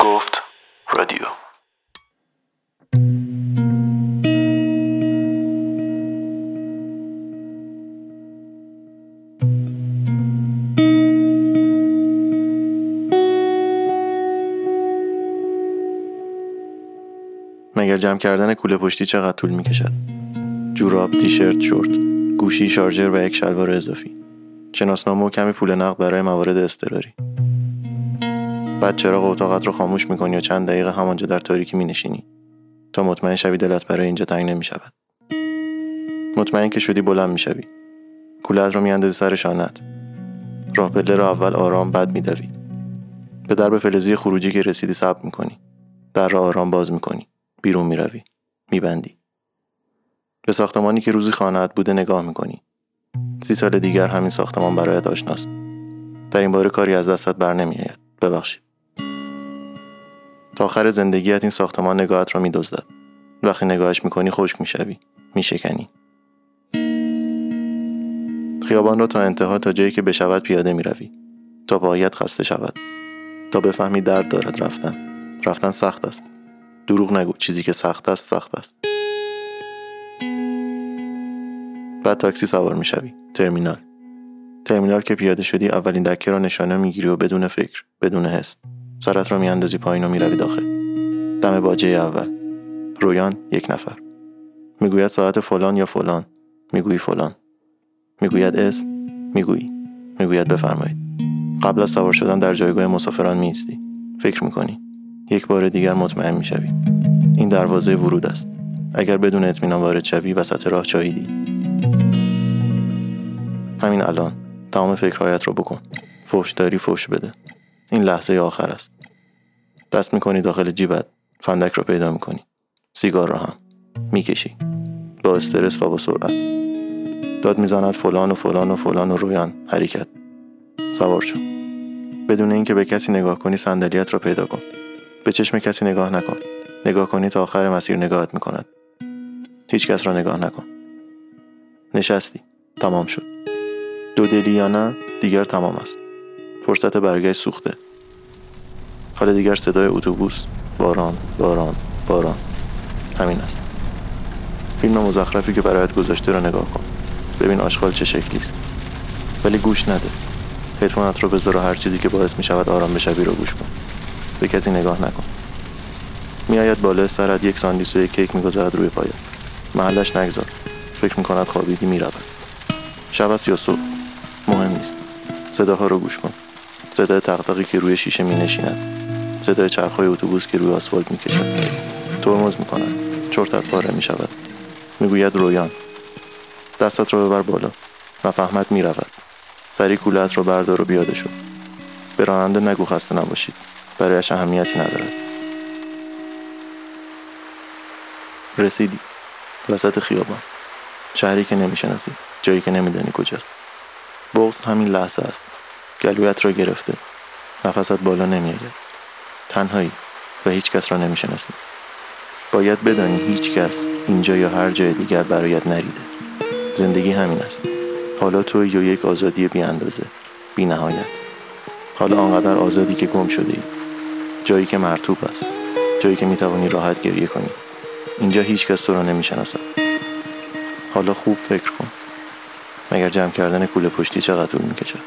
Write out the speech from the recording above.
گفت رادیو. مگر جمع کردن کوله پشتی چقدر طول می کشد جوراب تیشرت شورت گوشی شارژر و یک شلوار اضافی. شناسنامه و کمی پول نقد برای موارد اضطراری. بعد چراغ اتاقت رو خاموش می‌کنی و چند دقیقه همانجا در تاریکی مینشینی. تا مطمئن شوی دلت برای اینجا تنگ نمی‌شود. مطمئن که شدی بلند می‌شوی. کولت رو میاندازی سر شانت راه پله رو اول آرام بد میدوی. به درب فلزی خروجی که رسیدی صبر می‌کنی. در را آرام باز می‌کنی. بیرون می‌روی. میبندی. به ساختمانی که روزی خانهت بوده نگاه می‌کنی. سی سال دیگر همین ساختمان برایت آشناست. در این باره کاری از دستت بر نمیآید. ببخشید. تا آخر زندگیت این ساختمان نگاهت را میدزدد. وقتی نگاهش می‌کنی خشک می‌شوی میشکنی. خیابان را تا انتها تا جایی که بشود پیاده می‌روی. تا پایت خسته شود. تا بفهمی درد دارد رفتن. رفتن سخت است. دروغ نگو. چیزی که سخت است سخت است. بعد تاکسی سوار می‌شوی. ترمینال. ترمینال که پیاده شدی اولین دکه را نشانه می‌گیری و بدون فکر بدون حس. سرت را میاندازی پایین و می‌روی داخل. دم باجه اول. رویان یک نفر. می‌گوید ساعت فلان یا فلان؟ می‌گویی فلان. می‌گوید اسم؟ می‌گویی. می‌گوید بفرمایید. قبل از سوار شدن در جایگاه مسافران میستی فکر می‌کنی. یک بار دیگر مطمئن می‌شوی. این دروازه ورود است. اگر بدون اطمینان وارد شوی وسط راه چاییدی. همین الان تمام فکرهایت رو بکن. فوش داری فوش بده. این لحظه آخر است. دست می‌کنی داخل جیبت فندک رو پیدا می‌کنی. سیگار را هم می‌کشی. با استرس و با سرعت. داد می‌زند فلان و فلان و فلان و رویان حرکت. سوار شو. بدون اینکه به کسی نگاه کنی صندلیت را پیدا کن. به چشم کسی نگاه نکن. نگاه کنی تا آخر مسیر نگاهت می‌کند. هیچ کس را نگاه نکن. نشستی. تمام شد. دو دلی یا نه دیگر تمام است. فرصت برگشت سوخته. حال دیگر صدای اتوبوس باران باران باران. همین است. فیلم مزخرفی که برایت گذاشته را نگاه کن. ببین آشغال چه شکلی است. ولی گوش نده. هدفونت رو بذار و هر چیزی که باعث می شود آرام بشوی رو گوش کن. به کسی نگاه نکن. میآید بالای سرت یک ساندیس و یک کیک می‌گذارد روی پایت. محلش نگذار. فکر می‌کند خوابیدی می‌رود شب است یا صبح؟ مهم نیست. صداها رو گوش کن. صدای تگرگی که روی شیشه می نشیند صدای چرخهای اتوبوس که روی آسفالت می کشد ترمز می کند چرتت پاره می شود می گوید رویان دستت را ببر بالا نفهمت می رود سری کولت رو بردار و بیاده شد به راننده نگو خسته نباشید. برایش اهمیتی ندارد. رسیدی. وسط خیابان. شهری که نمی‌شناسی. جایی که نمیدانی کجاست. بغز همین لحظه است. گلویت را گرفته. نفست بالا نمیآید. تنهایی و هیچ کس را نمی‌شناسی باید بدانی هیچ کس اینجا یا هر جای دیگر برایت نریده. زندگی همین است. حالا تو یا یک آزادی بی اندازه بی نهایت. حالا آنقدر آزادی که گم شده ای. جایی که مرتوب است. جایی که می‌توانی راحت گریه کنی. اینجا هیچ کس تو را نمی‌شناسد حالا خوب فکر کن. مگر جمع کردن کوله پشتی چقدر طول می‌کشد؟